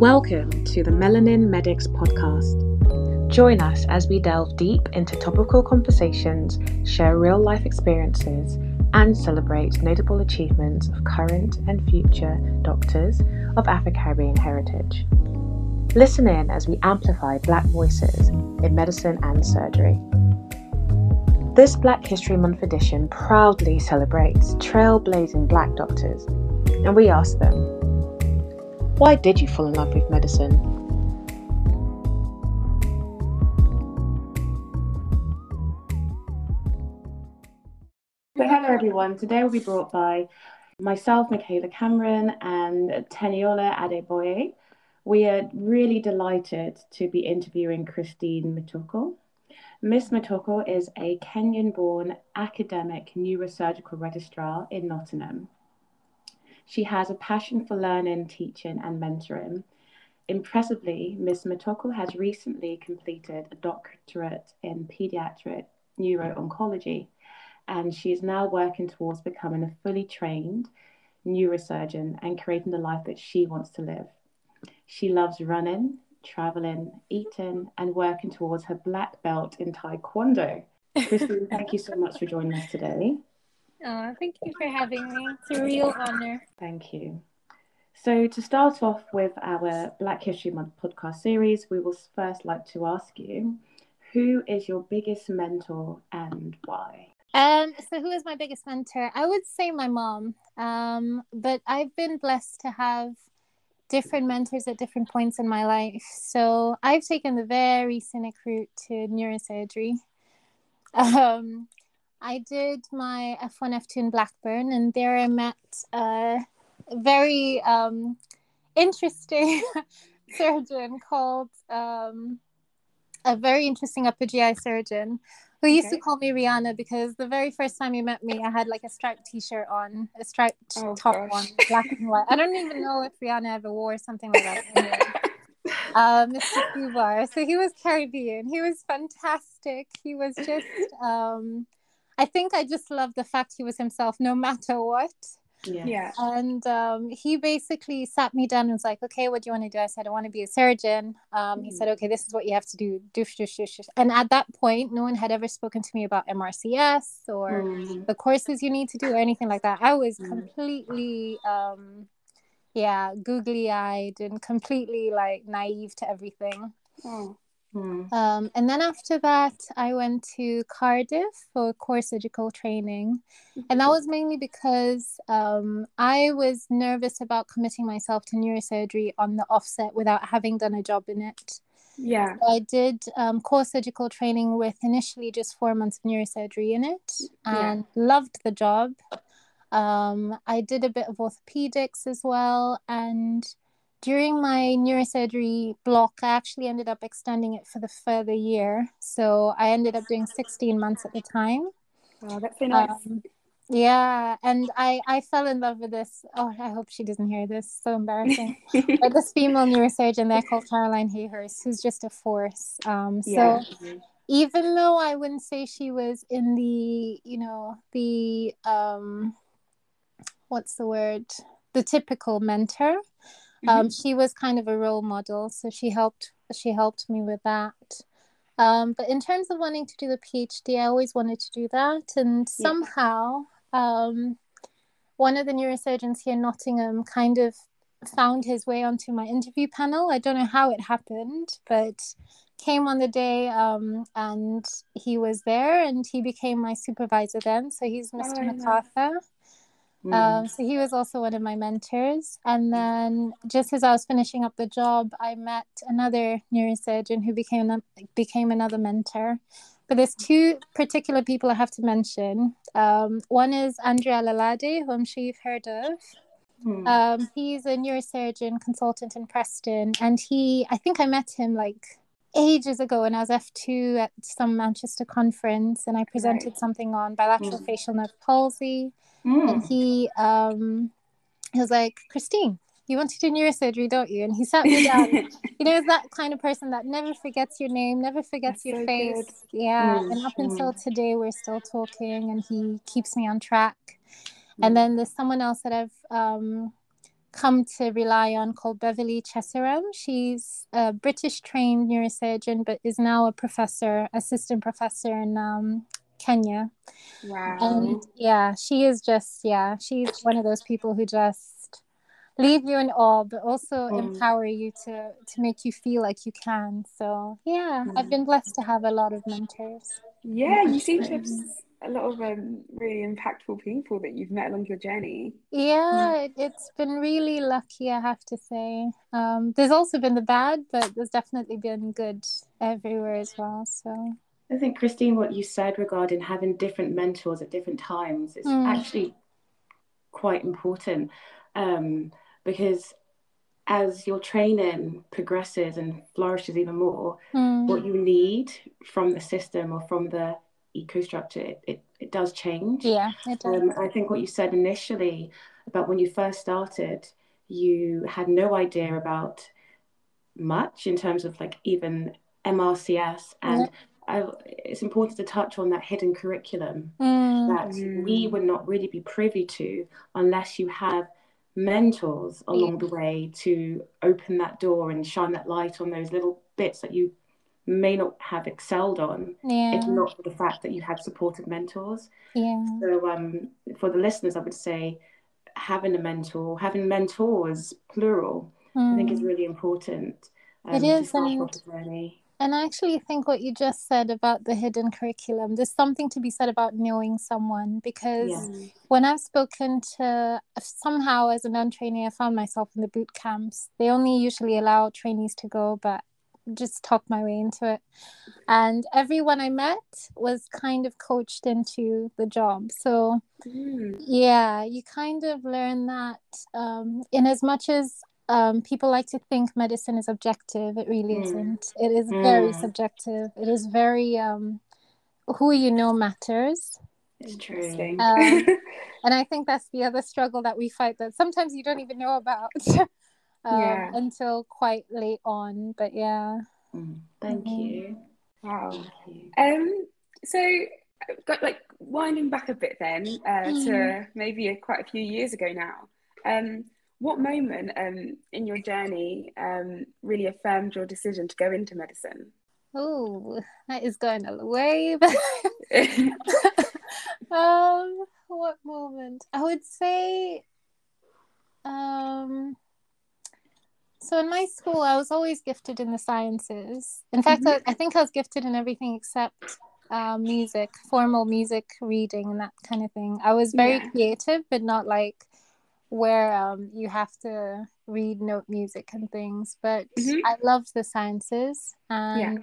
Welcome to the Melanin Medics podcast. Join us as we delve deep into topical conversations, share real life experiences, and celebrate notable achievements of current and future doctors of Afro Caribbean heritage. Listen in as we amplify Black voices in medicine and surgery. This Black History Month edition proudly celebrates trailblazing Black doctors, and we ask them, why did you fall in love with medicine? So, hello everyone. Today we'll be brought by myself, Michaela Cameron, and Teniola Adeboye. We are really delighted to be interviewing Christine Mitoko. Miss Mitoko is a Kenyan born academic neurosurgical registrar in Nottingham. She has a passion for learning, teaching, and mentoring. Impressively, Ms. Mitoko has recently completed a doctorate in pediatric neuro-oncology, and she is now working towards becoming a fully trained neurosurgeon and creating the life that she wants to live. She loves running, traveling, eating, and working towards her black belt in Taekwondo. Christine, thank you so much for joining us today. Oh, thank you for having me. It's a real honor. Thank you. So, to start off with our Black History Month podcast series, we will first like to ask you who is your biggest mentor and why? Um, so who is my biggest mentor? I would say my mom. Um, but I've been blessed to have different mentors at different points in my life. So I've taken the very scenic route to neurosurgery. Um, I did my F1, F2 in Blackburn, and there I met a very um, interesting surgeon called um, a very interesting upper GI surgeon who used okay. to call me Rihanna because the very first time he met me, I had like a striped t-shirt on, a striped oh, top gosh. on, black and white. I don't even know if Rihanna ever wore something like that. Um, Mr. Kubar. So he was Caribbean. He was fantastic. He was just um, I think I just love the fact he was himself no matter what. Yeah. yeah. And um, he basically sat me down and was like, okay, what do you want to do? I said, I want to be a surgeon. Um, mm He said, okay, this is what you have to do. Doosh, doosh, doosh, And at that point, no one had ever spoken to me about MRCS or mm the courses you need to do or anything like that. I was mm completely, um, yeah, googly eyed and completely like naive to everything. Mm. Um, and then after that, I went to Cardiff for core surgical training. Mm-hmm. And that was mainly because um, I was nervous about committing myself to neurosurgery on the offset without having done a job in it. Yeah. So I did um, core surgical training with initially just four months of neurosurgery in it and yeah. loved the job. Um, I did a bit of orthopedics as well. And during my neurosurgery block, I actually ended up extending it for the further year. So I ended up doing 16 months at the time. Oh, that's so nice. Um, yeah, and I I fell in love with this. Oh, I hope she doesn't hear this. So embarrassing. but this female neurosurgeon there called Caroline Hayhurst, who's just a force. Um, so yeah. even though I wouldn't say she was in the you know the um, what's the word the typical mentor um, mm-hmm. she was kind of a role model so she helped she helped me with that um, but in terms of wanting to do the phd i always wanted to do that and yeah. somehow um, one of the neurosurgeons here in nottingham kind of found his way onto my interview panel i don't know how it happened but came on the day um, and he was there and he became my supervisor then so he's mr oh, macarthur Mm. Um, so he was also one of my mentors. And then just as I was finishing up the job, I met another neurosurgeon who became became another mentor. But there's two particular people I have to mention. Um, one is Andrew Alalade, who I'm sure you've heard of. Mm. Um, he's a neurosurgeon consultant in Preston, and he, I think I met him like ages ago when I was F2 at some Manchester conference, and I presented right. something on bilateral mm. facial nerve palsy. Mm. And he um, he was like, Christine, you want to do neurosurgery, don't you? And he sat me down. you know, that kind of person that never forgets your name, never forgets That's your so face. Good. Yeah. Mm. And up until today, we're still talking, and he keeps me on track. And mm. then there's someone else that I've um, come to rely on called Beverly Cheserem. She's a British trained neurosurgeon, but is now a professor, assistant professor in um, Kenya. Wow. And yeah, she is just, yeah, she's one of those people who just leave you in awe, but also mm. empower you to, to make you feel like you can. So yeah, mm. I've been blessed to have a lot of mentors. Yeah, you seem to have a lot of um, really impactful people that you've met along your journey. Yeah, mm. it's been really lucky, I have to say. Um, there's also been the bad, but there's definitely been good everywhere as well. So I think Christine, what you said regarding having different mentors at different times is mm. actually quite important um, because as your training progresses and flourishes even more, mm. what you need from the system or from the eco structure, it, it, it does change. Yeah, it does. Um, I think what you said initially about when you first started, you had no idea about much in terms of like even MRCS and yeah. I, it's important to touch on that hidden curriculum mm. that we would not really be privy to unless you have mentors along yeah. the way to open that door and shine that light on those little bits that you may not have excelled on yeah. if not for the fact that you had supportive mentors. Yeah. So um, for the listeners, I would say having a mentor, having mentors, plural, mm. I think is mm. really important. Um, it is, and, and I actually think what you just said about the hidden curriculum, there's something to be said about knowing someone because yeah. when I've spoken to somehow as a non trainee, I found myself in the boot camps. They only usually allow trainees to go, but just talk my way into it. And everyone I met was kind of coached into the job. So, mm. yeah, you kind of learn that um, in as much as um, people like to think medicine is objective, it really mm. isn't. It is mm. very subjective. It is very, um, who you know matters. Interesting. Um, and I think that's the other struggle that we fight that sometimes you don't even know about. um, yeah. until quite late on. But yeah. Mm, thank mm-hmm. you. Wow. Thank you. Um. So, got like winding back a bit then uh, mm. to maybe a, quite a few years ago now. Um. What moment um in your journey um really affirmed your decision to go into medicine? Oh, that is going a way. um, what moment? I would say, um, so in my school, I was always gifted in the sciences. In fact, mm-hmm. I, I, think I was gifted in everything except uh, music, formal music reading, and that kind of thing. I was very yeah. creative, but not like where um, you have to read note music and things. But mm-hmm. I loved the sciences, and yeah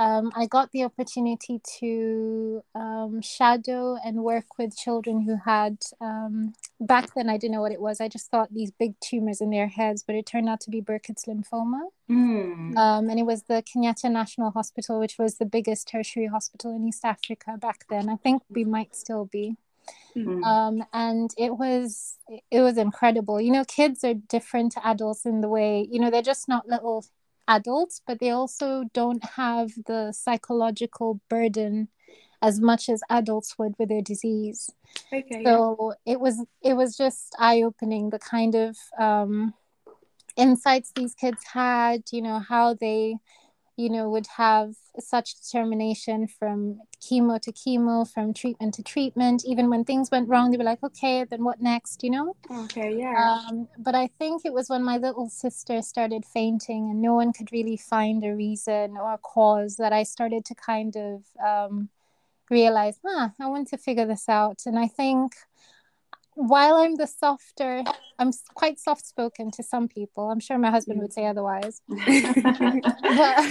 um, I got the opportunity to um, shadow and work with children who had, um, back then I didn't know what it was. I just thought these big tumors in their heads, but it turned out to be Burkitt's lymphoma. Mm. and it was the Kenyatta National Hospital, which was the biggest tertiary hospital in East Africa back then. I think we might still be. Mm-hmm. Um, and it was it was incredible. You know, kids are different to adults in the way you know they're just not little adults, but they also don't have the psychological burden as much as adults would with their disease. Okay. So yeah. it was it was just eye opening the kind of um, insights these kids had. You know how they you know, would have such determination from chemo to chemo, from treatment to treatment. Even when things went wrong, they were like, okay, then what next, you know? Okay, yeah. Um, but I think it was when my little sister started fainting and no one could really find a reason or a cause that I started to kind of um, realize, huh, I want to figure this out. And I think while I'm the softer, I'm quite soft spoken to some people. I'm sure my husband would say otherwise. but,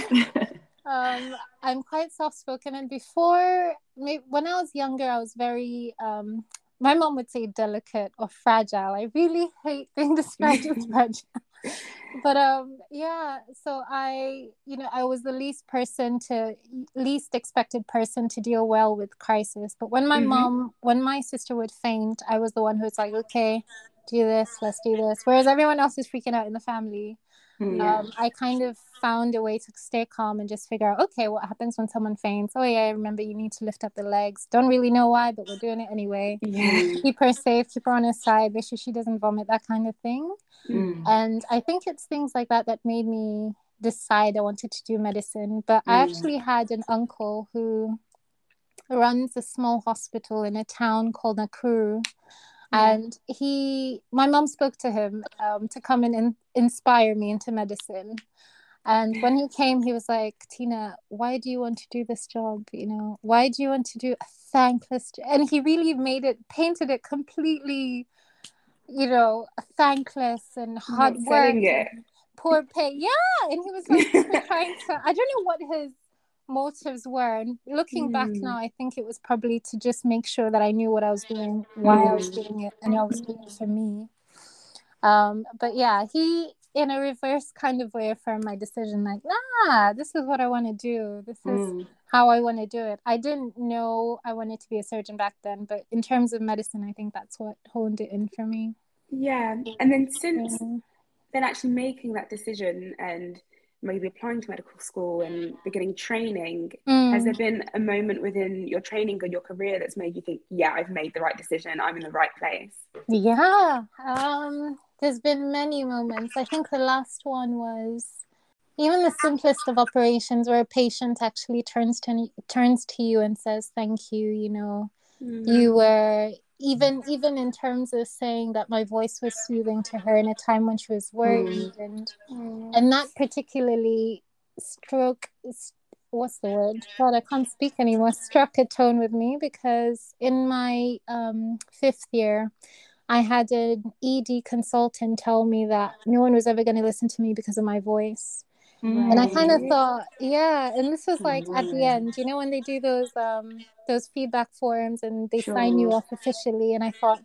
um, I'm quite soft spoken. And before, when I was younger, I was very, um, my mom would say delicate or fragile. I really hate being described as fragile but um yeah so i you know i was the least person to least expected person to deal well with crisis but when my mm-hmm. mom when my sister would faint i was the one who was like okay do this let's do this whereas everyone else is freaking out in the family mm-hmm. um, i kind of found a way to stay calm and just figure out, okay, what happens when someone faints? Oh yeah, remember you need to lift up the legs. Don't really know why, but we're doing it anyway. Yeah. Keep her safe, keep her on her side, make sure she doesn't vomit, that kind of thing. Mm. And I think it's things like that that made me decide I wanted to do medicine. But mm. I actually had an uncle who runs a small hospital in a town called Nakuru and he my mom spoke to him um, to come and in, inspire me into medicine and when he came he was like tina why do you want to do this job you know why do you want to do a thankless job? and he really made it painted it completely you know thankless and hard work poor pay yeah and he was like trying to i don't know what his motives were. And looking mm. back now, I think it was probably to just make sure that I knew what I was doing, why mm. I was doing it, and I was doing it for me. Um, but yeah, he in a reverse kind of way affirmed my decision, like, nah, this is what I want to do. This is mm. how I want to do it. I didn't know I wanted to be a surgeon back then, but in terms of medicine, I think that's what honed it in for me. Yeah. And then since then actually making that decision and maybe applying to medical school and beginning training mm. has there been a moment within your training or your career that's made you think yeah i've made the right decision i'm in the right place yeah um, there's been many moments i think the last one was even the simplest of operations where a patient actually turns to turns to you and says thank you you know mm. you were even even in terms of saying that my voice was soothing to her in a time when she was worried mm. and mm. and that particularly stroke what's the word god i can't speak anymore struck a tone with me because in my um, fifth year i had an ed consultant tell me that no one was ever going to listen to me because of my voice Right. And I kind of thought, yeah, and this was like right. at the end, you know, when they do those um those feedback forms and they sure. sign you off officially, and I thought,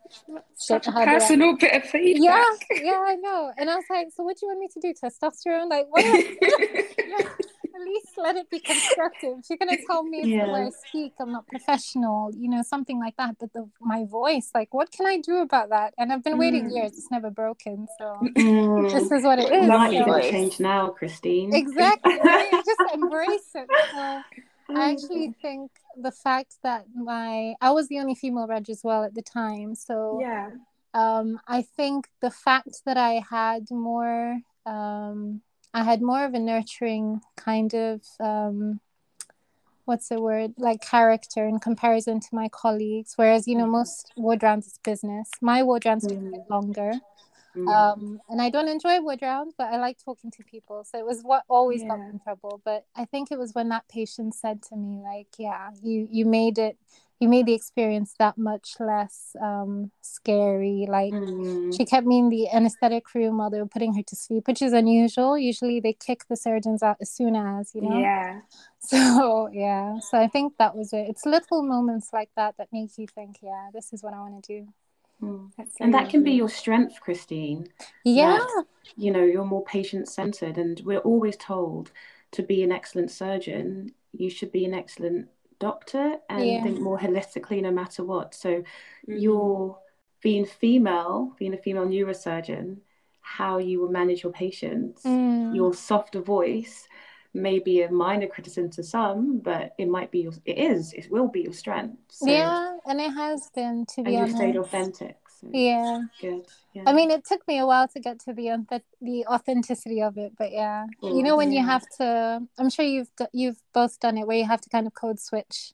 such a personal bit of feedback. Yeah, yeah, I know. And I was like, so what do you want me to do? Testosterone? Like, what? at least let it be constructive. If you're gonna tell me yeah. the way I speak, I'm not professional, you know, something like that. But the my voice, like, what can I do about that? And I've been waiting mm. years; it's never broken. So mm. this is what it is. Not so. going to change now, Christine. Exactly. Right? Just embrace it. So I actually think the fact that my I was the only female reg as well at the time. So yeah. Um, I think the fact that I had more um, I had more of a nurturing kind of um, what's the word like character in comparison to my colleagues. Whereas you know most ward rounds is business. My ward rounds mm. take longer. Mm. Um, and I don't enjoy ward rounds, but I like talking to people. So it was what always yeah. got me in trouble. But I think it was when that patient said to me, like, "Yeah, you you made it you made the experience that much less um, scary. Like mm-hmm. she kept me in the anesthetic room while they were putting her to sleep, which is unusual. Usually they kick the surgeons out as soon as, you know? Yeah. So, yeah. So I think that was it. It's little moments like that that make you think, yeah, this is what I want to do. Mm. And that can be your strength, Christine. Yeah. That, you know, you're more patient centered, and we're always told to be an excellent surgeon, you should be an excellent doctor and yeah. think more holistically no matter what. So mm-hmm. you're being female, being a female neurosurgeon, how you will manage your patients, mm. your softer voice may be a minor criticism to some, but it might be your, it is, it will be your strength. So, yeah, and it has been to be and honest. you stayed authentic. So yeah. Good. Yeah. I mean, it took me a while to get to the the authenticity of it, but yeah, you know when yeah. you mm-hmm. have to. I'm sure you've you've both done it where you have to kind of code switch,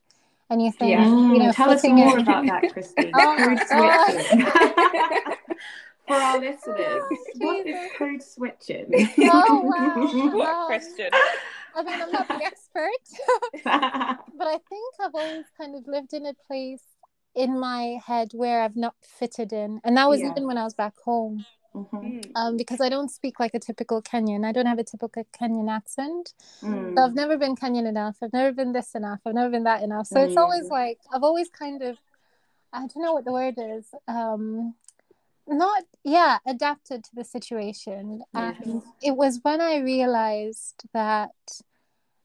and you think, yeah. you know, mm, tell us more it... about that, Christine. oh code oh. switching. For our listeners, oh, what is code switching? Oh wow! what question? I mean, I'm not the expert, but I think I've always kind of lived in a place in my head where I've not fitted in. And that was yeah. even when I was back home. Mm-hmm. Mm. Um, because I don't speak like a typical Kenyan. I don't have a typical Kenyan accent. Mm. So I've never been Kenyan enough. I've never been this enough. I've never been that enough. So mm. it's always like, I've always kind of, I don't know what the word is. Um, not, yeah, adapted to the situation. Yes. And it was when I realized that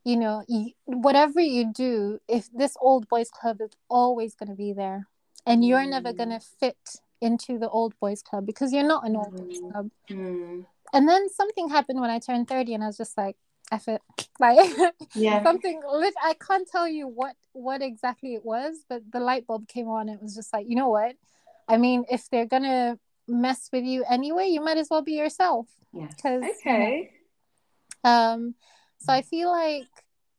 you know you, whatever you do if this old boys club is always going to be there and you're mm. never going to fit into the old boys club because you're not an old boys mm. club mm. and then something happened when i turned 30 and i was just like F it. Like yeah. something I can't tell you what what exactly it was, but the light bulb came on. It was just like, you know what? I mean, if they're gonna mess with you anyway, you might as well be yourself. Yeah. Because okay. You know, um, so I feel like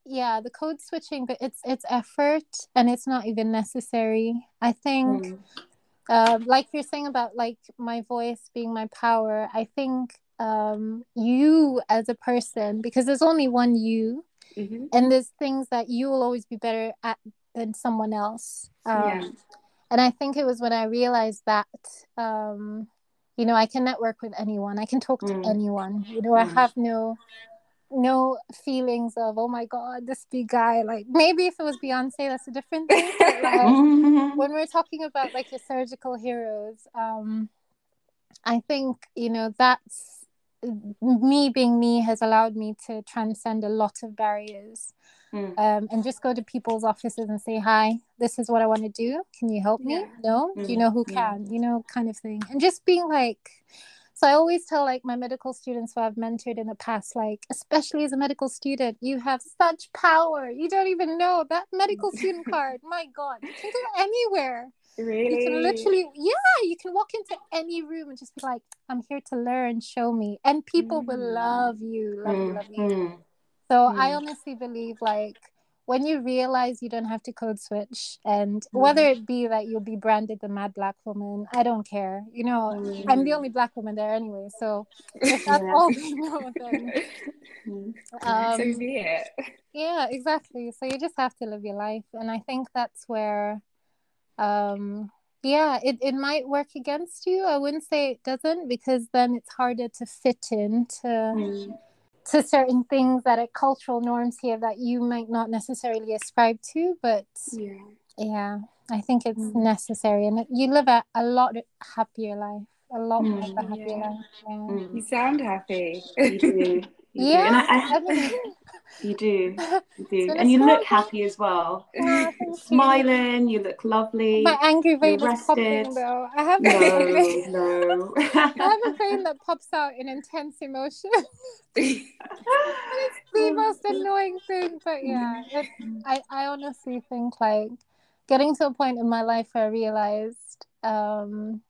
yeah, the code switching, but it's it's effort and it's not even necessary. I think. Mm. Uh, like you're saying about like my voice being my power, I think um, you as a person because there's only one you mm-hmm. and there's things that you will always be better at than someone else um, yeah. and i think it was when i realized that um, you know i can network with anyone i can talk to mm. anyone you know mm. i have no no feelings of oh my god this big guy like maybe if it was beyonce that's a different thing like, when we're talking about like your surgical heroes um i think you know that's me being me has allowed me to transcend a lot of barriers mm. um, and just go to people's offices and say hi this is what i want to do can you help me yeah. no mm. do you know who can yeah. you know kind of thing and just being like so i always tell like my medical students who i've mentored in the past like especially as a medical student you have such power you don't even know that medical student card my god you can go anywhere Really? You can literally, yeah, you can walk into any room and just be like, I'm here to learn, show me. And people mm. will love you, love mm. you, love you. Mm. So mm. I honestly believe like when you realize you don't have to code switch and mm. whether it be that you'll be branded the mad black woman, I don't care. You know, I'm the mm. only black woman there anyway. So if that's yeah. all we know, then um, so be it. Yeah, exactly. So you just have to live your life. And I think that's where um yeah it, it might work against you i wouldn't say it doesn't because then it's harder to fit into mm. To certain things that are cultural norms here that you might not necessarily ascribe to but yeah yeah i think it's mm. necessary and you live a, a lot happier life a lot mm. happier yeah. life yeah. Mm. you sound happy You yeah, do. I, I, mean, you do, you do, and you look happy as well. Smiling, you. you. look lovely. My angry vein is popping though. I have no, a no. I have a vein that pops out in intense emotion. it's the most annoying thing, but yeah, it, I I honestly think like getting to a point in my life where I realized um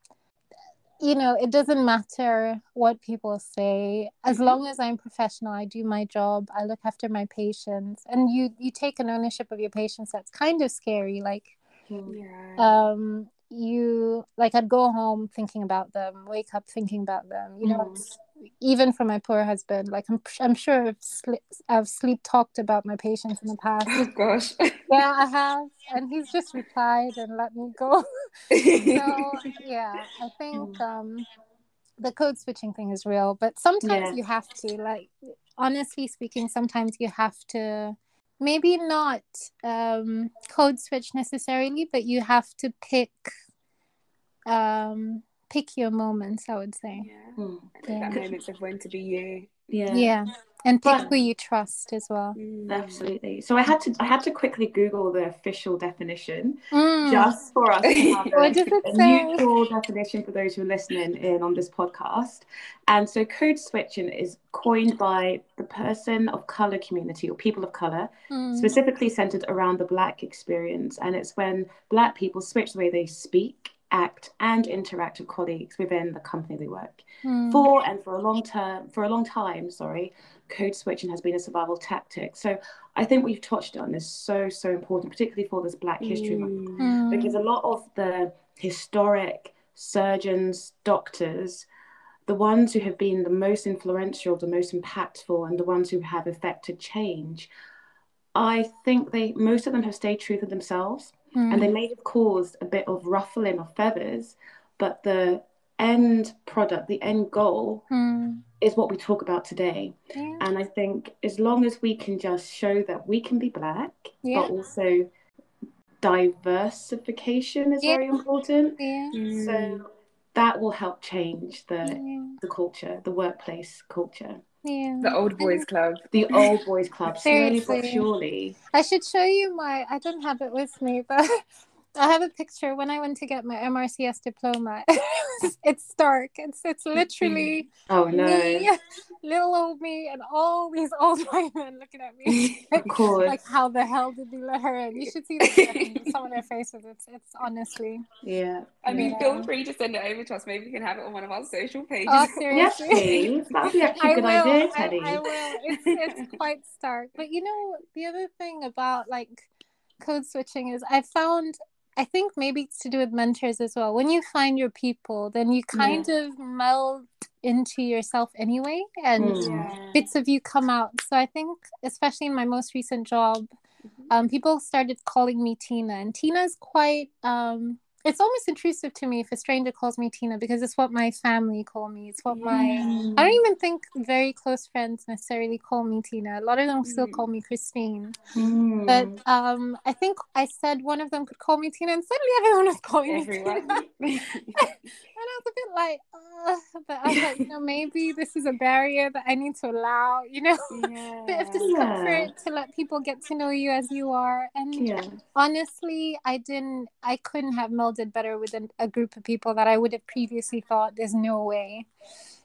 you know it doesn't matter what people say as mm-hmm. long as i'm professional i do my job i look after my patients and you you take an ownership of your patients that's kind of scary like yeah. um you like I'd go home thinking about them, wake up thinking about them. You know, mm. even for my poor husband, like I'm I'm sure I've sleep, I've sleep talked about my patients in the past. Oh gosh. Yeah, I have, and he's just replied and let me go. so yeah, I think mm. um, the code switching thing is real, but sometimes yeah. you have to like honestly speaking, sometimes you have to maybe not um, code switch necessarily, but you have to pick um, pick your moments. I would say. Yeah. Mm. yeah. That moments of when to be you. Yeah. Yeah and pick who you trust as well mm. absolutely so i had to i had to quickly google the official definition mm. just for us to have a, a neutral definition for those who are listening in on this podcast and so code switching is coined by the person of color community or people of color mm. specifically centered around the black experience and it's when black people switch the way they speak act and interact with colleagues within the company they work mm. for and for a long term for a long time sorry code switching has been a survival tactic. So I think we've touched on is so, so important, particularly for this Black History Month, mm. because a lot of the historic surgeons, doctors, the ones who have been the most influential, the most impactful, and the ones who have affected change, I think they most of them have stayed true to themselves, mm. and they may have caused a bit of ruffling of feathers, but the end product, the end goal, mm. is what we talk about today. Yeah. And I think as long as we can just show that we can be black, yeah. but also diversification is yeah. very important. Yeah. So that will help change the the culture, the workplace culture. Yeah. The old boys club. The old boys club. Slowly but surely. I should show you my I don't have it with me, but I have a picture when I went to get my MRCS diploma. it's stark. It's it's literally oh no, me, little old me, and all these old white men looking at me. of course, like how the hell did you let her in? You should see the, some of their faces. It's it's honestly. Yeah. I mean, yeah. feel uh, free to send it over to us. Maybe we can have it on one of our social oh, pages. Oh, seriously? yes, please. That'd be actually a good will. idea, Teddy. I, I will. It's it's quite stark. But you know, the other thing about like code switching is I found I think maybe it's to do with mentors as well. When you find your people, then you kind yeah. of meld into yourself anyway, and mm. yeah. bits of you come out. So I think, especially in my most recent job, mm-hmm. um, people started calling me Tina, and Tina is quite um, it's almost intrusive to me if a stranger calls me Tina because it's what my family call me. It's what my mm. I don't even think very close friends necessarily call me Tina. A lot of them still mm. call me Christine. Mm. But um, I think I said one of them could call me Tina, and suddenly everyone was calling Everyone. me Tina. was a bit like, but I was like, you know, maybe this is a barrier that I need to allow. You know, yeah. bit of discomfort yeah. to let people get to know you as you are. And yeah. honestly, I didn't, I couldn't have melded better with a, a group of people that I would have previously thought there's no way.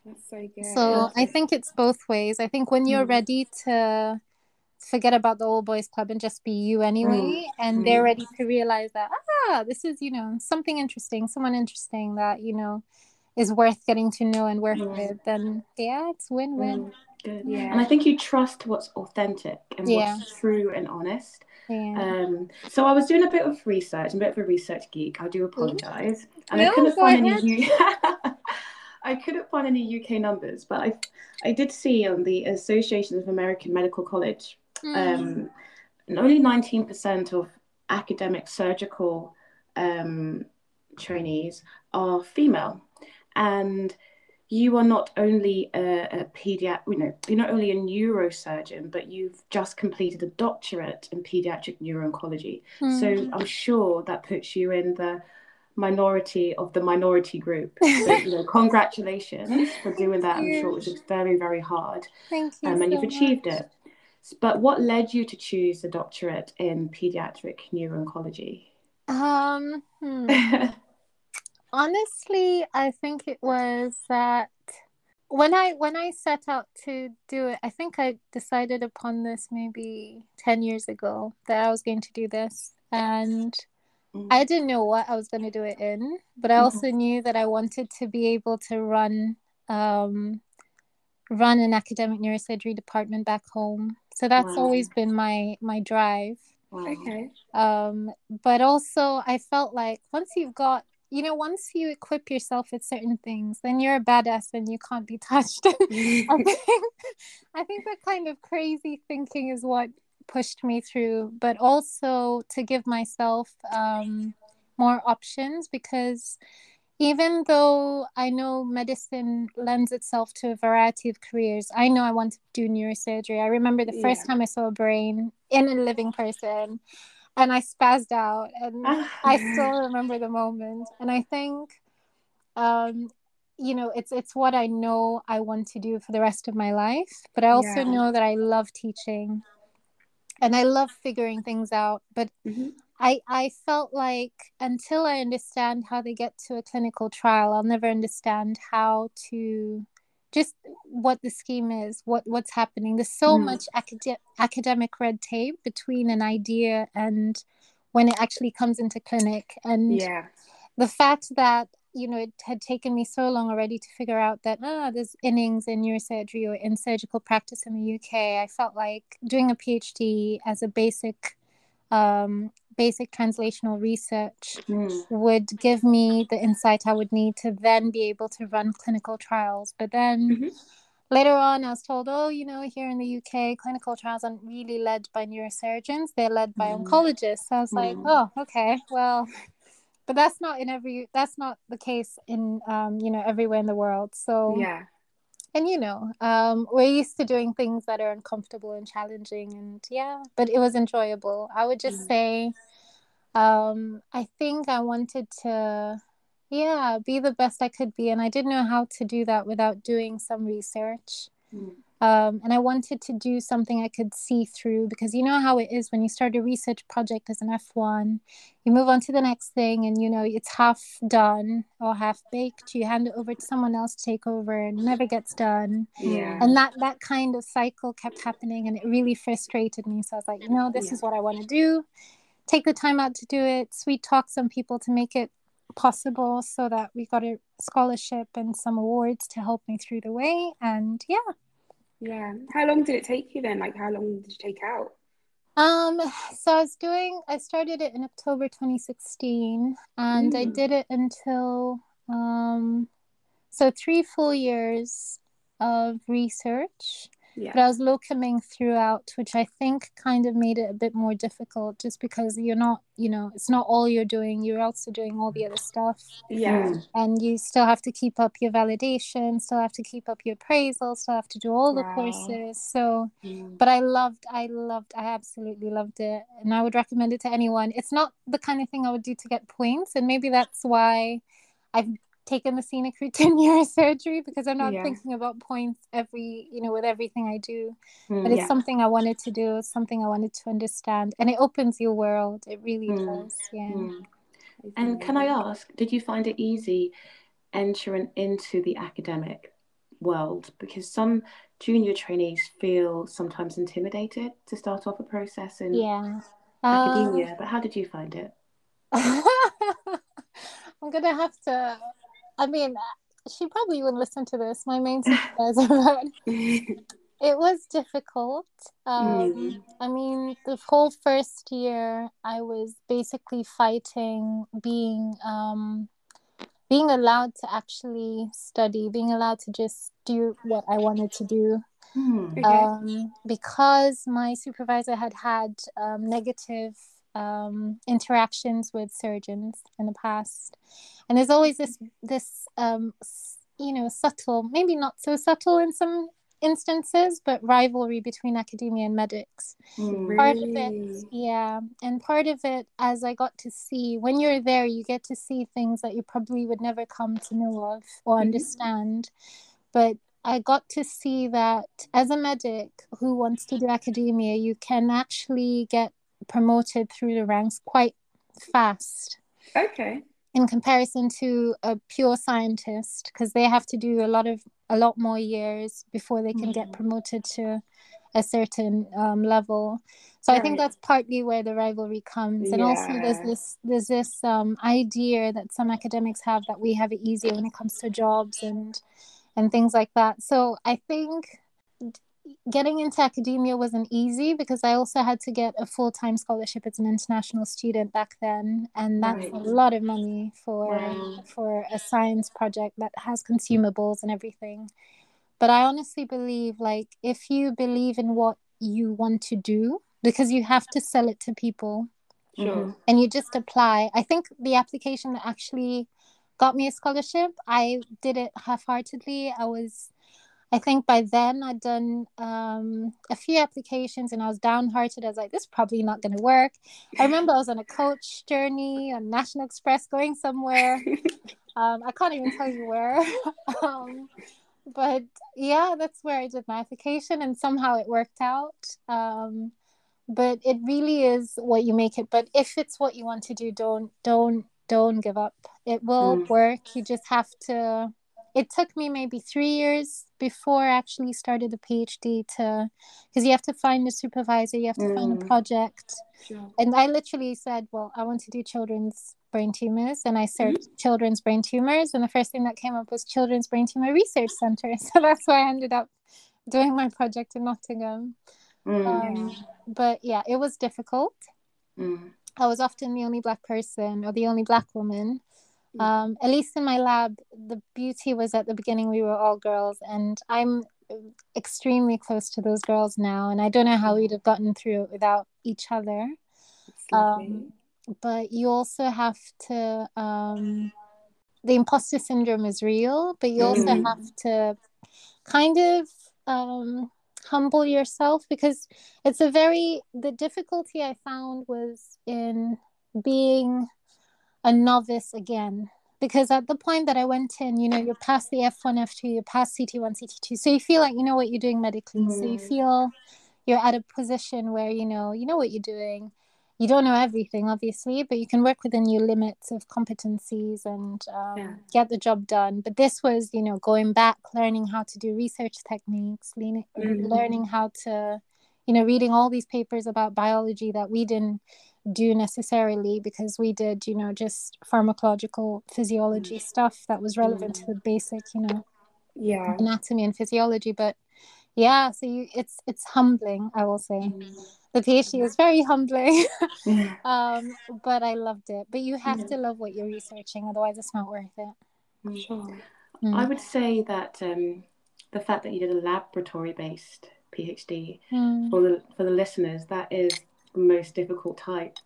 That's so good. So I think it's both ways. I think when you're mm. ready to forget about the old boys club and just be you anyway, mm. and mm. they're ready to realize that ah, this is you know something interesting, someone interesting that you know is worth getting to know and work mm. with, then yeah, it's win-win. Mm. Good. Yeah. And I think you trust what's authentic and yeah. what's true and honest. Yeah. Um, so I was doing a bit of research, a bit of a research geek. I do apologise, and no, I couldn't find ahead. any. I couldn't find any UK numbers, but I I did see on the Association of American Medical College, mm. um, only nineteen percent of academic surgical um, trainees are female, and you are not only a, a pediatric, you know, you're not only a neurosurgeon, but you've just completed a doctorate in pediatric neuro-oncology. Mm. So I'm sure that puts you in the minority of the minority group. So, you know, congratulations for doing that. I'm sure it was very, very hard. Thank you. Um, and so you've achieved much. it. But what led you to choose a doctorate in pediatric neuro-oncology? Um, hmm. honestly i think it was that when i when i set out to do it i think i decided upon this maybe 10 years ago that i was going to do this and mm-hmm. i didn't know what i was going to do it in but i also mm-hmm. knew that i wanted to be able to run um, run an academic neurosurgery department back home so that's wow. always been my my drive okay um but also i felt like once you've got you know, once you equip yourself with certain things, then you're a badass and you can't be touched. I think I think that kind of crazy thinking is what pushed me through, but also to give myself um, more options because even though I know medicine lends itself to a variety of careers, I know I want to do neurosurgery. I remember the first yeah. time I saw a brain in a living person and I spazzed out and I still remember the moment. And I think um you know it's it's what I know I want to do for the rest of my life, but I also yeah. know that I love teaching and I love figuring things out, but mm-hmm. I I felt like until I understand how they get to a clinical trial, I'll never understand how to just what the scheme is, what what's happening. There's so mm. much acad- academic red tape between an idea and when it actually comes into clinic. And yeah. the fact that you know it had taken me so long already to figure out that ah, there's innings in neurosurgery or in surgical practice in the UK. I felt like doing a PhD as a basic um, basic translational research mm. would give me the insight I would need to then be able to run clinical trials. But then mm-hmm. later on, I was told, oh, you know, here in the UK, clinical trials aren't really led by neurosurgeons, they're led by mm. oncologists. So I was mm. like, oh, okay, well. But that's not in every. That's not the case in, um, you know, everywhere in the world. So yeah, and you know um, we're used to doing things that are uncomfortable and challenging and yeah but it was enjoyable i would just mm. say um, i think i wanted to yeah be the best i could be and i didn't know how to do that without doing some research mm. Um, and I wanted to do something I could see through because you know how it is when you start a research project as an F1, you move on to the next thing and you know it's half done or half baked. You hand it over to someone else to take over and never gets done. Yeah. And that that kind of cycle kept happening and it really frustrated me. So I was like, you know, this Yeah. is what I want to do. Take the time out to do it. Sweet talk some people to make it possible so that we got a scholarship and some awards to help me through the way. And yeah. Yeah. How long did it take you then? Like, how long did you take out? Um, so I was doing, I started it in October 2016 and I Mm. did it until, um, so three full years of research. Yeah. But I was locuming throughout, which I think kind of made it a bit more difficult just because you're not, you know, it's not all you're doing, you're also doing all the other stuff. Yeah. Mm. And you still have to keep up your validation, still have to keep up your appraisal, still have to do all the Wow. courses. So, Mm. but I loved, I loved, I absolutely loved it. And I would recommend it to anyone. It's not the kind of thing I would do to get points. And maybe that's why I've taken the scenic route to neurosurgery because I'm not Yeah. thinking about points every, you know, with everything I do. Mm. But it's Yeah. something I wanted to do, something I wanted to understand. And it opens your world. It really Mm. does. Yeah. Mm. And can I ask, did you find it easy entering into the academic world? Because some junior trainees feel sometimes intimidated to start off a process in Yeah. academia. But how did you find it? Um, I'm gonna have to. I mean, she probably wouldn't listen to this. My main supervisor, but it was difficult. Um, Mm. I mean, the whole first year, I was basically fighting being um, being allowed to actually study, being allowed to just do what I wanted to do. Hmm. Okay. Um, because my supervisor had had um, negative um, interactions with surgeons in the past, and there's always this this um, you know subtle, maybe not so subtle in some instances, but rivalry between academia and medics. Hmm. Part of it, yeah, and part of it, as I got to see, when you're there, you get to see things that you probably would never come to know of or Mhm. understand. But I got to see that as a medic who wants to do academia, you can actually get promoted through the ranks quite fast. Okay. in comparison to a pure scientist because they have to do a lot of a lot more years before they can get Mhm. promoted to a certain um, level. So i think that's partly where the rivalry comes. And also there's this there's this um, idea that some academics have that we have it easier when it comes to jobs and and things like that. So i think getting into academia wasn't easy because I also had to get a full time scholarship as an international student back then, and that's Right. a lot of money for Wow. for a science project that has consumables and everything. But I honestly believe, like, if you believe in what you want to do, because you have to sell it to people, Sure. Mm-hmm. and you just apply. I think the application that actually got me a scholarship, I did it half heartedly. I was, I think by then I'd done um, a few applications and I was downhearted. I was like, this is probably not going to work. I remember I was on a coach journey on National Express going somewhere. Um, I can't even tell you where. um, but yeah, that's where I did my application and somehow it worked out. Um, but it really is what you make it but if it's what you want to do don't don't don't give up it will Mm. work you just have to it took me maybe three years before I actually started the phd to because you have to find a supervisor you have to find a Mm. project Sure. and i literally said well i want to do children's brain tumors and i searched children's brain tumors and the first thing that came up was children's brain tumor research center so that's why i ended up doing my project in nottingham Mm. um, but yeah, it was difficult. Mm. I was often the only black person or the only black woman. Mm. Um, at least in my lab, the beauty was at the beginning we were all girls, and I'm extremely close to those girls now. And I don't know how we'd have gotten through it without each other. Um, but you also have to. Um, the imposter syndrome is real, but you also Mm. have to kind of um, humble yourself because it's a very the difficulty I found was in being a novice again because at the point that I went in, you know, you're past the F1, F2, you're past CT1, CT2. So you feel like you know what you're doing medically. Mm. So you mm. feel you're at a position where, you know, you know what you're doing. You don't know everything, obviously, but you can work within your limits of competencies and um, yeah. get the job done. But this was, you know, going back, learning how to do research techniques, mm-hmm. learning how to, you know, reading all these papers about biology that we didn't do necessarily because we did you know just pharmacological physiology mm. stuff that was relevant to the basic you know yeah anatomy and physiology but yeah so you it's it's humbling i will say mm. the phd was very humbling um but i loved it but you have to love what you're researching otherwise it's not worth it mm. sure mm. i would say that um the fact that you did a laboratory based phd mm. for the for the listeners that is most difficult type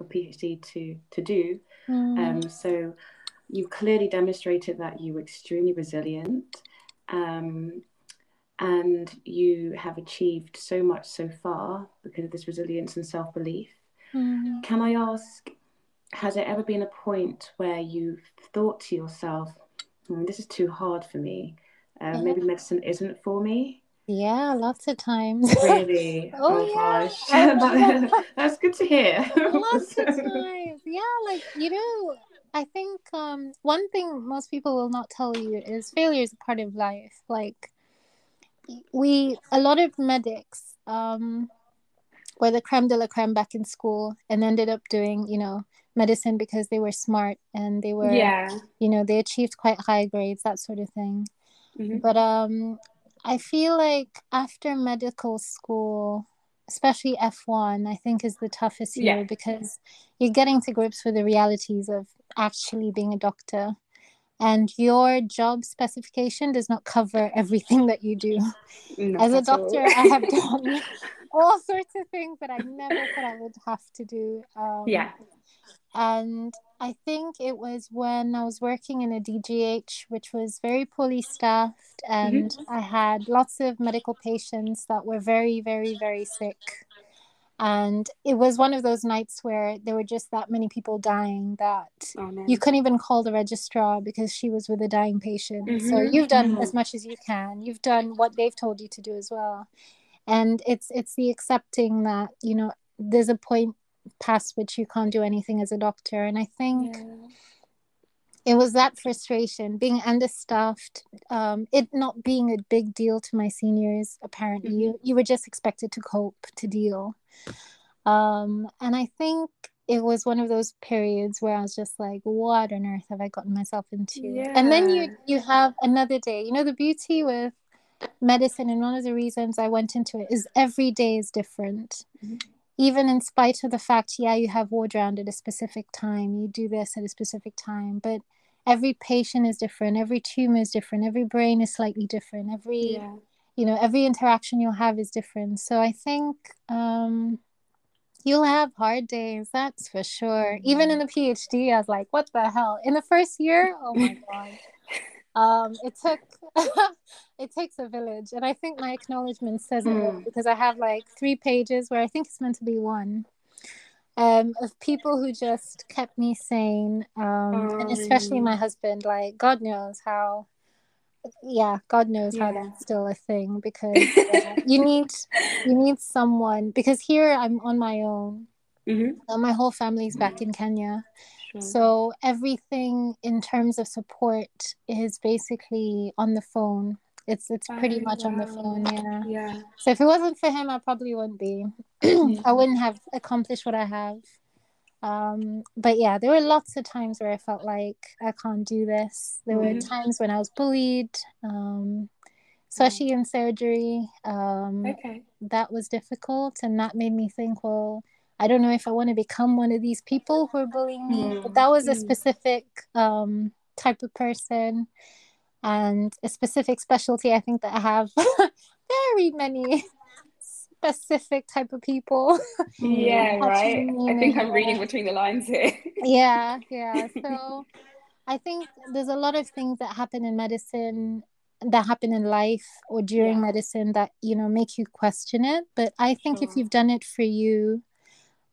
of PhD to to do. Mm. Um, so you clearly demonstrated that you were extremely resilient, um, and you have achieved so much so far because of this resilience and self belief. Mm. Can I ask? Has there ever been a point where you've thought to yourself, hmm, "This is too hard for me. Uh, yeah. Maybe medicine isn't for me." Yeah, lots of times. Really? oh, oh yeah. gosh. That's good to hear. lots of times. Yeah, like you know, I think um one thing most people will not tell you is failure is a part of life. Like we a lot of medics um were the creme de la creme back in school and ended up doing, you know, medicine because they were smart and they were yeah. you know, they achieved quite high grades, that sort of thing. Mm-hmm. But um I feel like after medical school, especially F1, I think is the toughest year yeah. because you're getting to grips with the realities of actually being a doctor. And your job specification does not cover everything that you do. Not As a doctor, I have done all sorts of things that I never thought I would have to do. Um, yeah. And I think it was when I was working in a DGH, which was very poorly staffed, and mm-hmm. I had lots of medical patients that were very, very, very sick. And it was one of those nights where there were just that many people dying that oh, you couldn't even call the registrar because she was with a dying patient. Mm-hmm. So you've done mm-hmm. as much as you can. You've done what they've told you to do as well. And it's it's the accepting that, you know, there's a point past which you can't do anything as a doctor. And I think yeah. it was that frustration, being understaffed, um, it not being a big deal to my seniors. Apparently, mm-hmm. you you were just expected to cope to deal. Um, and I think it was one of those periods where I was just like, what on earth have I gotten myself into? Yeah. And then you you have another day. You know, the beauty with medicine and one of the reasons I went into it is every day is different. Mm-hmm even in spite of the fact, yeah, you have ward round at a specific time, you do this at a specific time, but every patient is different, every tumor is different, every brain is slightly different, every yeah. you know, every interaction you'll have is different. So I think um you'll have hard days, that's for sure. Even in the PhD, I was like, what the hell? In the first year, oh my god um, it took it takes a village and i think my acknowledgement says mm. it hmm. because i have like three pages where i think it's meant to be one um, of people who just kept me sane um, and especially my husband like god knows how yeah god knows yeah. how that's still a thing because uh, you need you need someone because here i'm on my own mm-hmm. my whole family's back in kenya so everything in terms of support is basically on the phone. It's it's pretty oh, much wow. on the phone, yeah. Yeah. So if it wasn't for him, I probably wouldn't be. I wouldn't have accomplished what I have. Um, but yeah, there were lots of times where I felt like I can't do this. There mm-hmm. were times when I was bullied, um, especially in surgery. Um, okay. That was difficult, and that made me think, well, I don't know if I want to become one of these people who are bullying me. Mm. But that was a mm. specific um, type of person and a specific specialty. I think that I have very many specific type of people. Yeah, right. I think I'm reading between the lines here. yeah, yeah. So I think there's a lot of things that happen in medicine that happen in life or during yeah. medicine that you know make you question it but i think sure. if you've done it for you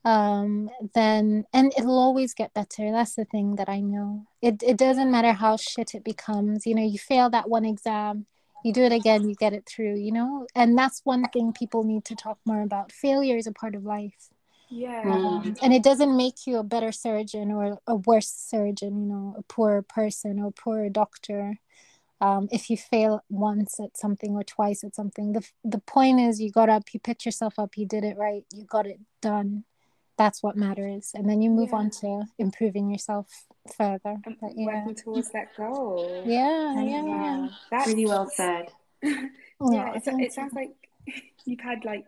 um, then and it'll always get better. That's the thing that I know. It it doesn't matter how shit it becomes. You know, you fail that one exam, you do it again, you get it through. You know, and that's one thing people need to talk more about. Failure is a part of life. Yeah. Um, and it doesn't make you a better surgeon or a worse surgeon. You know, a poorer person or a poorer doctor. Um, if you fail once at something or twice at something, the the point is you got up, you picked yourself up, you did it right, you got it done that's what matters and then you move yeah. on to improving yourself further and but, yeah. working towards that goal yeah yeah, yeah. that's really well said yeah it, it sounds like you've had like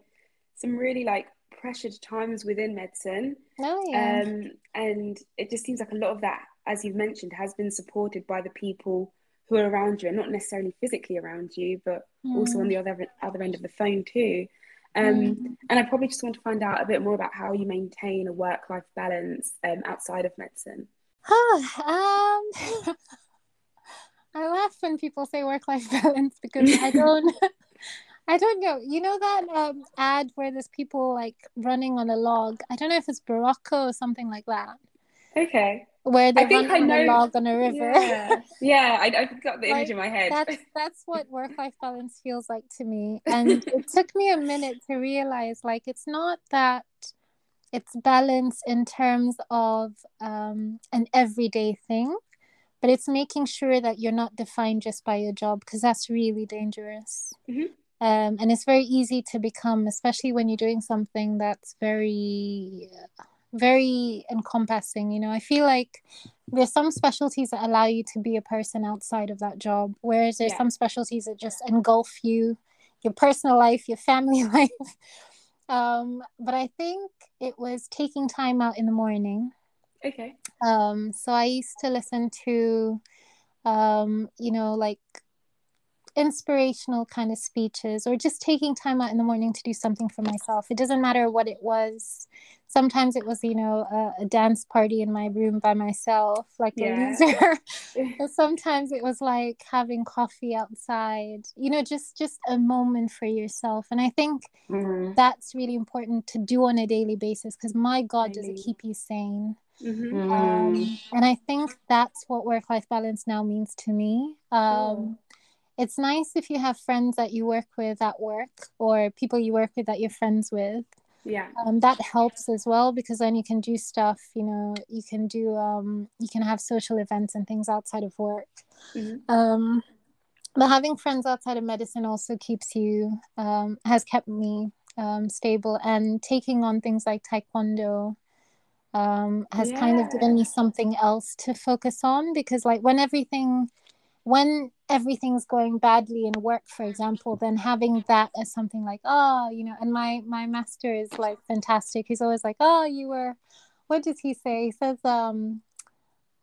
some really like pressured times within medicine oh, yeah. um and it just seems like a lot of that as you've mentioned has been supported by the people who are around you and not necessarily physically around you but mm. also on the other other end of the phone too um, mm. And I probably just want to find out a bit more about how you maintain a work life balance um, outside of medicine. um, I laugh when people say work life balance because I don't. I don't know. You know that um, ad where there's people like running on a log? I don't know if it's Morocco or something like that. Okay where they I think I know, a log on a river. Yeah, yeah I, I got the image like, in my head. That's that's what work life balance feels like to me, and it took me a minute to realize like it's not that it's balance in terms of um, an everyday thing, but it's making sure that you're not defined just by your job because that's really dangerous. Mm-hmm. Um, and it's very easy to become, especially when you're doing something that's very very encompassing you know? I feel like there's some specialties that allow you to be a person outside of that job whereas there's yeah. some specialties that just engulf you your personal life your family life. Um but i think it was taking time out in the morning. Okay. Um so i used to listen to um you know like inspirational kind of speeches or just taking time out in the morning to do something for myself. It doesn't matter what it was. Sometimes it was, you know, a, a dance party in my room by myself, like yeah. a loser. sometimes it was like having coffee outside, you know, just just a moment for yourself. And I think mm-hmm. that's really important to do on a daily basis because my God, does it keep you sane. Mm-hmm. Um, and I think that's what work life balance now means to me. Um, it's nice if you have friends that you work with at work or people you work with that you're friends with yeah um, that helps as well because then you can do stuff you know you can do um you can have social events and things outside of work mm-hmm. um but having friends outside of medicine also keeps you um has kept me um stable and taking on things like taekwondo um has yeah. kind of given me something else to focus on because like when everything when everything's going badly in work for example then having that as something like oh you know and my my master is like fantastic. He's always like oh you were what does he say? He says um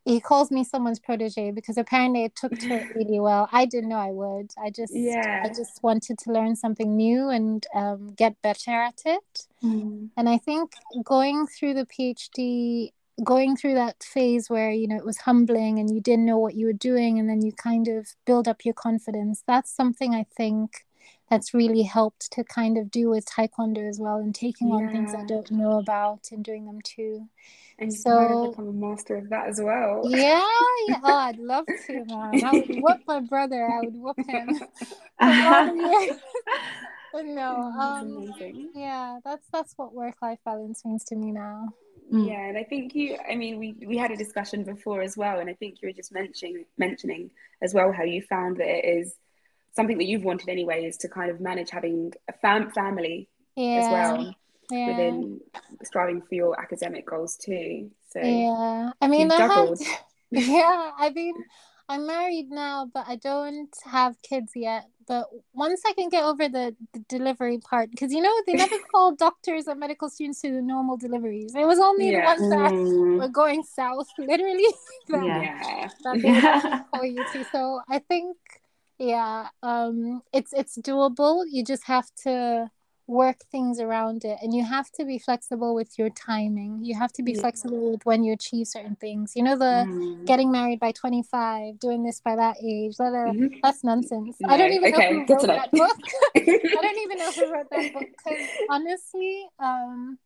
he calls me someone's protege because apparently it took to it really well. I didn't know i would. I just yeah. i just wanted to learn something new and um, get better at it. Mm. and i think going through the phd going through that phase where you know it was humbling and you didn't know what you were doing and then you kind of build up your confidence that's something i think that's really helped to kind of do with taekwondo as well and taking yeah. on things i don't know about and doing them too and so, become a master of that as well. Yeah, yeah. Oh, I'd love to, man. I would whoop my brother. I would whoop him. no, um, yeah, that's that's what work life balance means to me now. Mm. Yeah, and I think you. I mean, we we had a discussion before as well, and I think you were just mentioning mentioning as well how you found that it is something that you've wanted anyway is to kind of manage having a fam- family yeah. as well yeah. within striving for your academic goals too. So yeah, I mean, I had, yeah, I mean, I'm married now, but I don't have kids yet. But once I can get over the, the delivery part, because you know they never call doctors or medical students to the normal deliveries. It was only yeah. the ones that mm. were going south, literally. that, yeah. That they yeah. call you to. So I think, yeah, um, it's it's doable. You just have to work things around it and you have to be flexible with your timing you have to be yeah. flexible with when you achieve certain things you know the mm. getting married by 25 doing this by that age blah, blah, mm-hmm. that's nonsense no. i don't even okay. know who wrote that book i don't even know who wrote that book because honestly um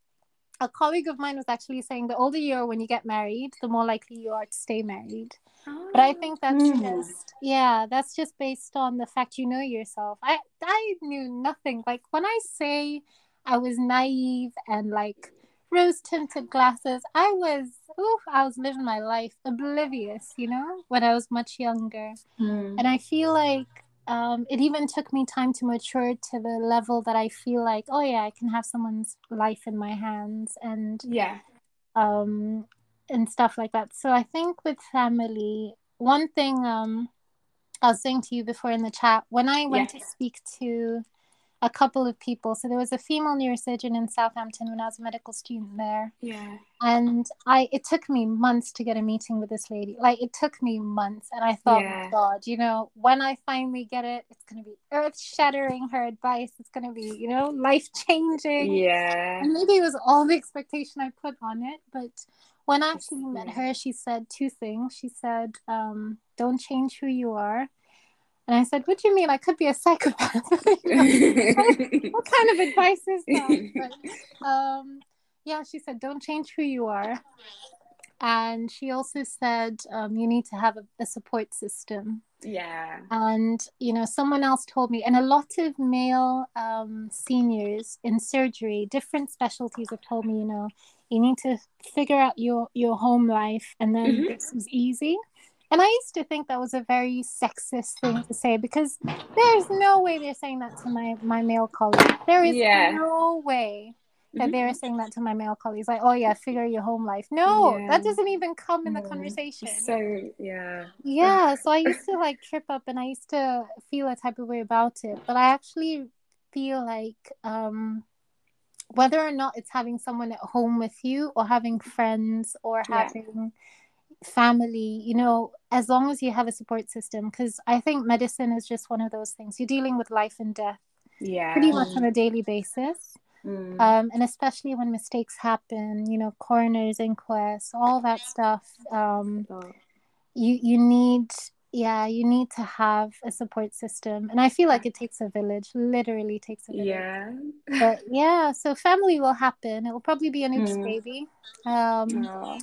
a colleague of mine was actually saying the older you are when you get married, the more likely you are to stay married. Oh. But I think that's mm. just yeah, that's just based on the fact you know yourself. I I knew nothing. Like when I say I was naive and like rose tinted glasses, I was ooh, I was living my life oblivious, you know, when I was much younger. Mm. And I feel like um, it even took me time to mature to the level that I feel like, oh yeah, I can have someone's life in my hands and yeah, um, and stuff like that. So I think with family, one thing um, I was saying to you before in the chat when I went to speak to a couple of people. So there was a female neurosurgeon in Southampton when I was a medical student there. Yeah. And I it took me months to get a meeting with this lady. Like it took me months and I thought, yeah. God, you know, when I finally get it, it's gonna be earth shattering her advice. It's gonna be, you know, life changing. Yeah. And maybe it was all the expectation I put on it, but when I actually met her, she said two things. She said, um, don't change who you are and I said, What do you mean? I could be a psychopath. what, kind of advice is that? But, um, yeah, she said, Don't change who you are. And she also said, um, You need to have a, a support system. Yeah. And, you know, someone else told me, and a lot of male um, seniors in surgery, different specialties have told me, you know, you need to figure out your, your home life and then mm-hmm. this is easy. And I used to think that was a very sexist thing to say because there's no way they're saying that to my, my male colleagues. There is yeah. no way that mm-hmm. they're saying that to my male colleagues. Like, oh yeah, figure your home life. No, yeah. that doesn't even come in the conversation. So yeah. Yeah. So I used to like trip up and I used to feel a type of way about it. But I actually feel like um whether or not it's having someone at home with you or having friends or having yeah family you know as long as you have a support system. Because i think medicine is just one of those things. You're dealing with life and death yeah pretty much on a daily basis. Mm. um, and especially when mistakes happen you know coroners inquests all that stuff um, you you need yeah you need to have a support system and i feel like it takes a village literally takes a village yeah but yeah so family will happen it will probably be an oops mm. baby um oh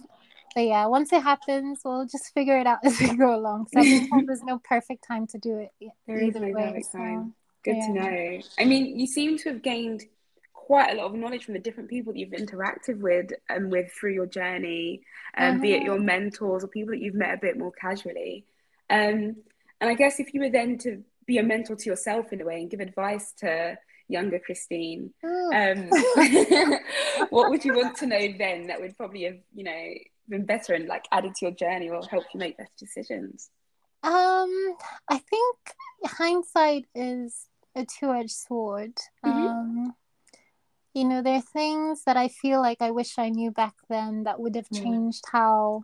but yeah, once it happens, we'll just figure it out as we go along. So there's no perfect time to do it. There is no way, perfect so, time. Good yeah. to know. I mean, you seem to have gained quite a lot of knowledge from the different people that you've interacted with and with through your journey, um, uh-huh. be it uh-huh. your mentors or people that you've met a bit more casually. Um, and I guess if you were then to be a mentor to yourself in a way and give advice to younger Christine, um, what would you want to know then that would probably have, you know, been better and like added to your journey or helped you make better decisions? Um, I think hindsight is a two-edged sword. Mm-hmm. Um, you know, there are things that I feel like I wish I knew back then that would have mm. changed how,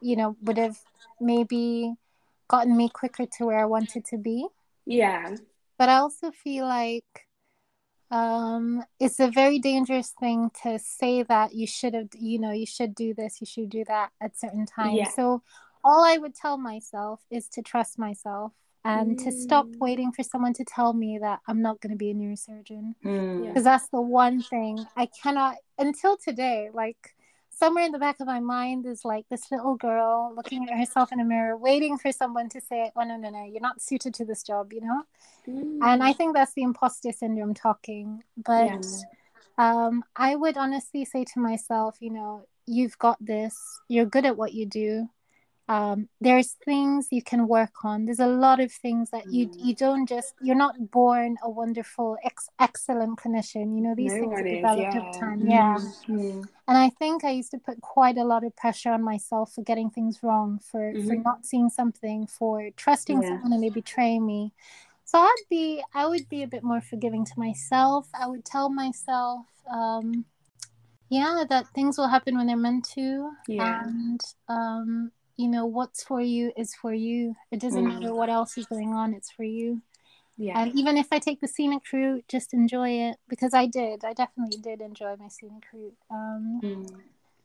you know, would have maybe gotten me quicker to where I wanted to be. Yeah. But I also feel like um, it's a very dangerous thing to say that you should have, you know, you should do this, you should do that at certain times. Yeah. So all I would tell myself is to trust myself and mm. to stop mm. waiting for someone to tell me that I'm not going to be a neurosurgeon because mm. that's the one thing I cannot until today. Like somewhere in the back of my mind is like this little girl looking at herself in a mirror, waiting for someone to say, "Oh no, no, no, you're not suited to this job," you know. Mm. And I think that's the imposter syndrome talking. But yeah. um, I would honestly say to myself, you know, you've got this. You're good at what you do um, there's things you can work on there's a lot of things that you mm. you don't just you're not born a wonderful ex- excellent clinician you know these no things are developed yeah. over time yeah mm-hmm. and i think i used to put quite a lot of pressure on myself for getting things wrong for mm-hmm. for not seeing something for trusting yeah. someone and they betray me so i'd be i would be a bit more forgiving to myself i would tell myself um yeah that things will happen when they're meant to yeah. and um you know what's for you is for you. It doesn't mm. matter what else is going on it's for you. Yeah. And even if i take the scenic route just enjoy it because i did. I definitely did enjoy my scenic route. Um mm.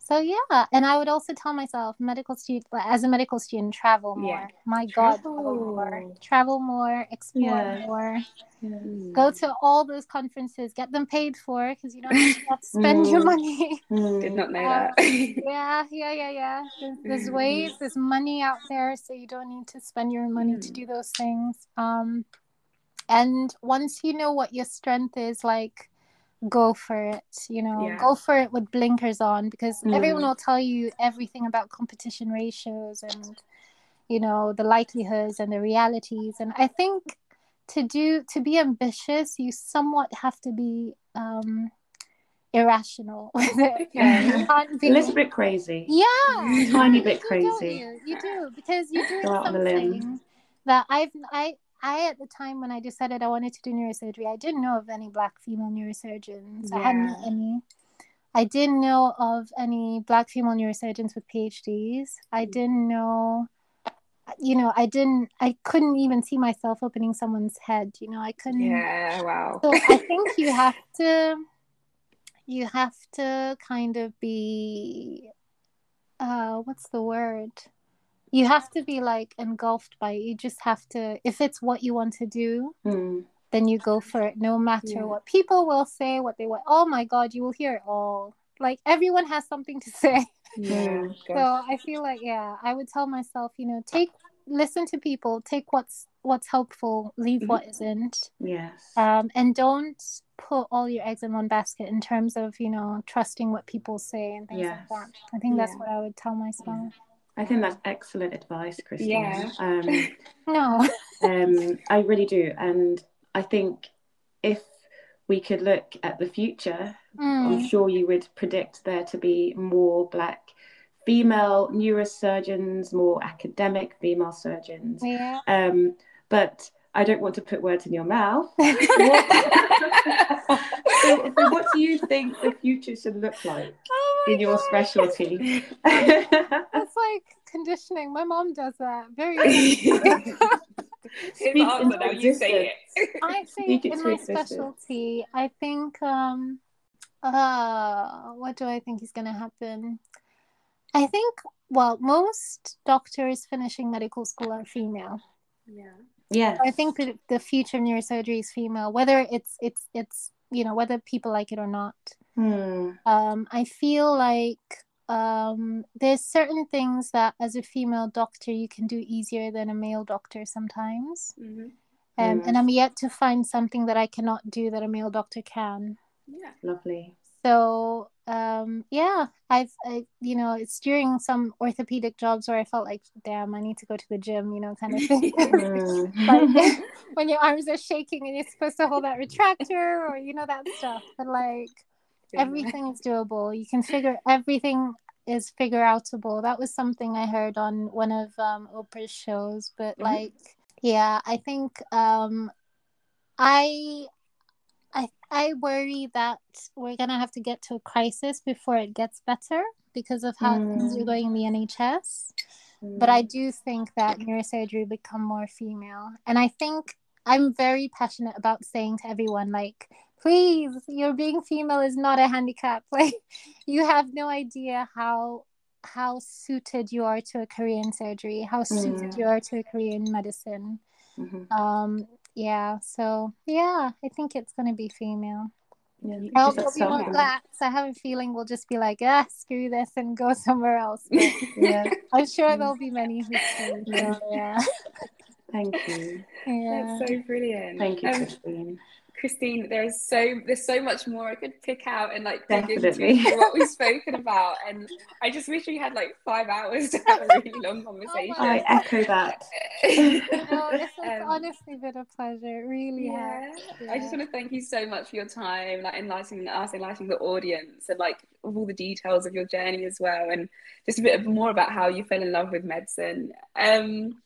So yeah, and I would also tell myself, medical student, as a medical student, travel more. Yeah. My God, travel more, travel more, explore yeah. more. Yeah. Go to all those conferences, get them paid for because you don't have to spend mm. your money. Mm. Did not know uh, that. yeah, yeah, yeah, yeah. There's, there's, ways, there's money out there, so you don't need to spend your money mm. to do those things. Um, and once you know what your strength is, like go for it you know yeah. go for it with blinkers on because mm. everyone will tell you everything about competition ratios and you know the likelihoods and the realities. And i think to do to be ambitious you somewhat have to be um irrational with it. Yeah. be... a little bit crazy. Yeah. Tiny bit crazy. you, you do because you're doing something that i've i I at the time when I decided I wanted to do neurosurgery, I didn't know of any black female neurosurgeons. Yeah. I hadn't any. I didn't know of any black female neurosurgeons with PhDs. I mm. didn't know you know, I didn't I couldn't even see myself opening someone's head, you know, I couldn't Yeah, wow. So I think you have to you have to kind of be uh what's the word? You have to be like engulfed by it. You just have to, if it's what you want to do, mm. then you go for it, no matter yeah. what people will say, what they want. Oh my God, you will hear it all. Like everyone has something to say. Yeah. so I feel like, yeah, I would tell myself, you know, take, listen to people, take what's what's helpful, leave mm-hmm. what isn't. Yes. Um, and don't put all your eggs in one basket in terms of you know trusting what people say and things yes. like that. I think that's what I would tell myself. Yeah. I think that's excellent advice, Christine. Yeah. Um, no. um, I really do. And I think if we could look at the future, mm. I'm sure you would predict there to be more Black female neurosurgeons, more academic female surgeons. Yeah. Um, but I don't want to put words in your mouth. so, so, what do you think the future should look like oh in your God. specialty? That's like conditioning. My mom does that very. Speak into now you say it. I think in my specialty, I think um uh what do I think is gonna happen? I think well, most doctors finishing medical school are female. Yeah. Yeah. I think that the future of neurosurgery is female, whether it's it's it's you know whether people like it or not. Hmm. Um, I feel like um, there's certain things that as a female doctor you can do easier than a male doctor sometimes. Mm-hmm. Um, mm. And I'm yet to find something that I cannot do that a male doctor can. Yeah, lovely. So um, yeah, I've I, you know it's during some orthopedic jobs where I felt like, damn, I need to go to the gym, you know, kind of thing. like, when your arms are shaking and you're supposed to hold that retractor or you know that stuff, but like everything is doable. You can figure everything is figure outable. That was something I heard on one of um, Oprah's shows. But like, yeah, I think um, I I I worry that we're gonna have to get to a crisis before it gets better because of how mm. things are going in the NHS. Mm. But I mm. do think that neurosurgery will become more female, and I think I'm very passionate about saying to everyone like please your being female is not a handicap like you have no idea how how suited you are to a career in surgery how suited mm. you are to a career in medicine mm-hmm. um yeah so yeah i think it's going to be female yeah, I hope there'll be more blacks. I have a feeling we'll just be like, ah, screw this and go somewhere else. But, yeah, I'm sure there'll be many who say, so, yeah. Thank you. Yeah. That's so brilliant. Thank you, um, Christine. Christine, there's so there's so much more I could pick out and like dig into what we've spoken about, and I just wish we had like five hours to have a really long oh conversation. Oh I echo that. no, this has um, honestly been a pleasure. It really yeah. has. Yeah. I just want to thank you so much for your time, like enlightening us, enlightening the audience, and like all the details of your journey as well, and just a bit more about how you fell in love with medicine. Um,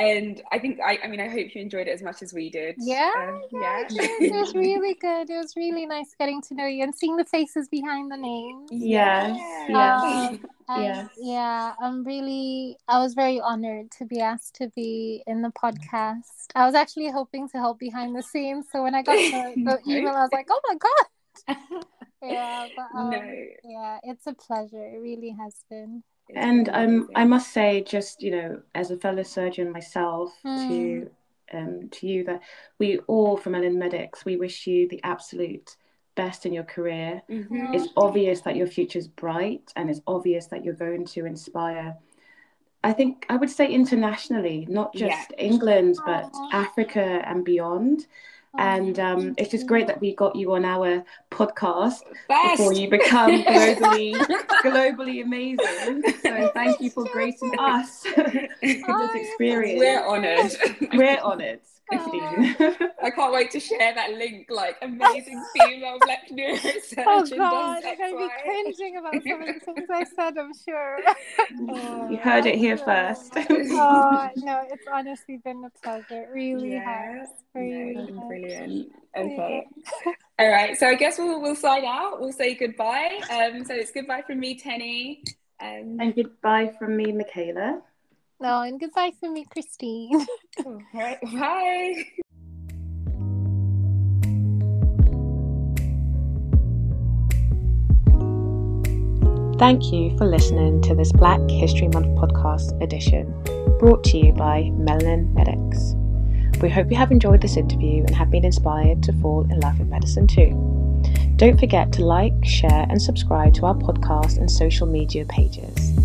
and I think I, I mean I hope you enjoyed it as much as we did. Yeah, um, yeah, yeah. it was really good. It was really nice getting to know you and seeing the faces behind the names. Yes, yeah, yeah, yeah. I'm really. I was very honored to be asked to be in the podcast. I was actually hoping to help behind the scenes, so when I got the, the email, I was like, oh my god. yeah, but, um, no. yeah, it's a pleasure. It really has been. And um, I must say, just you know, as a fellow surgeon myself, mm. to um, to you that we all from Melanin Medics, we wish you the absolute best in your career. Mm-hmm. It's obvious that your future is bright, and it's obvious that you're going to inspire. I think I would say internationally, not just yeah. England, but Africa and beyond. And um, it's just great that we got you on our podcast Best. before you become globally globally amazing. So thank you for gracing us with this experience. We're honoured. We're honoured. I can't wait to share that link. Like amazing female black neurosurgeon. Oh God, I'm gonna be cringing about some of the things I said. I'm sure. Oh, you heard it here first. oh no, it's honestly been a pleasure. It really yeah. has. Really no, brilliant. Okay. All right. So I guess we'll we'll sign out. We'll say goodbye. Um. So it's goodbye from me, Tenny. Um, and goodbye from me, Michaela. No, and goodbye from me, Christine. All right, bye. Thank you for listening to this Black History Month podcast edition, brought to you by Melanin Medics. We hope you have enjoyed this interview and have been inspired to fall in love with medicine too. Don't forget to like, share, and subscribe to our podcast and social media pages.